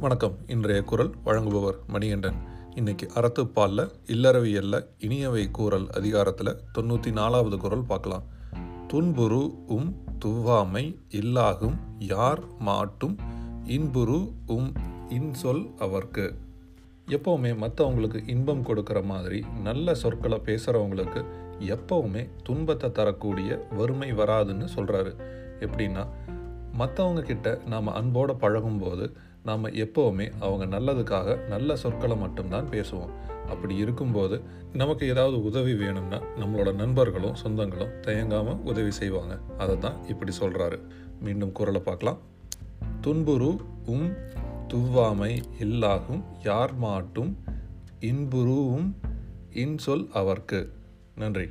வணக்கம். இன்றைய குரல் வழங்குபவர் மணிகண்டன். இன்னைக்கு அறத்துப்பாலில் இல்லறவியல்ல இனியவை கூறல் அதிகாரத்தில் தொண்ணூற்றி நாலாவது குரல் பார்க்கலாம். துன்புரு உம் துவ்வாமை இல்லாகும் யார் மாட்டும் இன்புரு உம் இன்சொல் அவர்க்கு. எப்போவுமே மற்றவங்களுக்கு இன்பம் கொடுக்குற மாதிரி நல்ல சொற்களை பேசுகிறவங்களுக்கு எப்போவுமே துன்பத்தை தரக்கூடிய வறுமை வராதுன்னு சொல்கிறாரு எப்படின்னா மற்றவங்க கிட்ட நாம் அன்போடு பழகும்போது நாம் எப்போவுமே அவங்க நல்லதுக்காக நல்ல சொற்களை மட்டும்தான் பேசுவோம். அப்படி இருக்கும்போது நமக்கு ஏதாவது உதவி வேணும்னா நம்மளோட நண்பர்களும் சொந்தங்களும் தயங்காமல் உதவி செய்வாங்க. அதை தான் இப்படி சொல்கிறாரு மீண்டும் குரலை பார்க்கலாம். துன்புரு உம் துவ்வாமை இல்லாகும் யார் மாட்டும் இன்புருவும் இன்சொல் அவர்க்கு. நன்றி.